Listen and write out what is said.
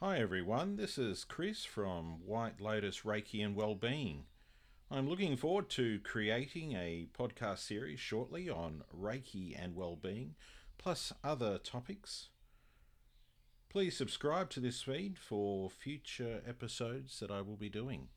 Hi everyone, this is Chris from White Lotus Reiki and Wellbeing. I'm looking forward to creating a podcast series shortly on Reiki and Wellbeing, plus other topics. Please subscribe to this feed for future episodes that I will be doing.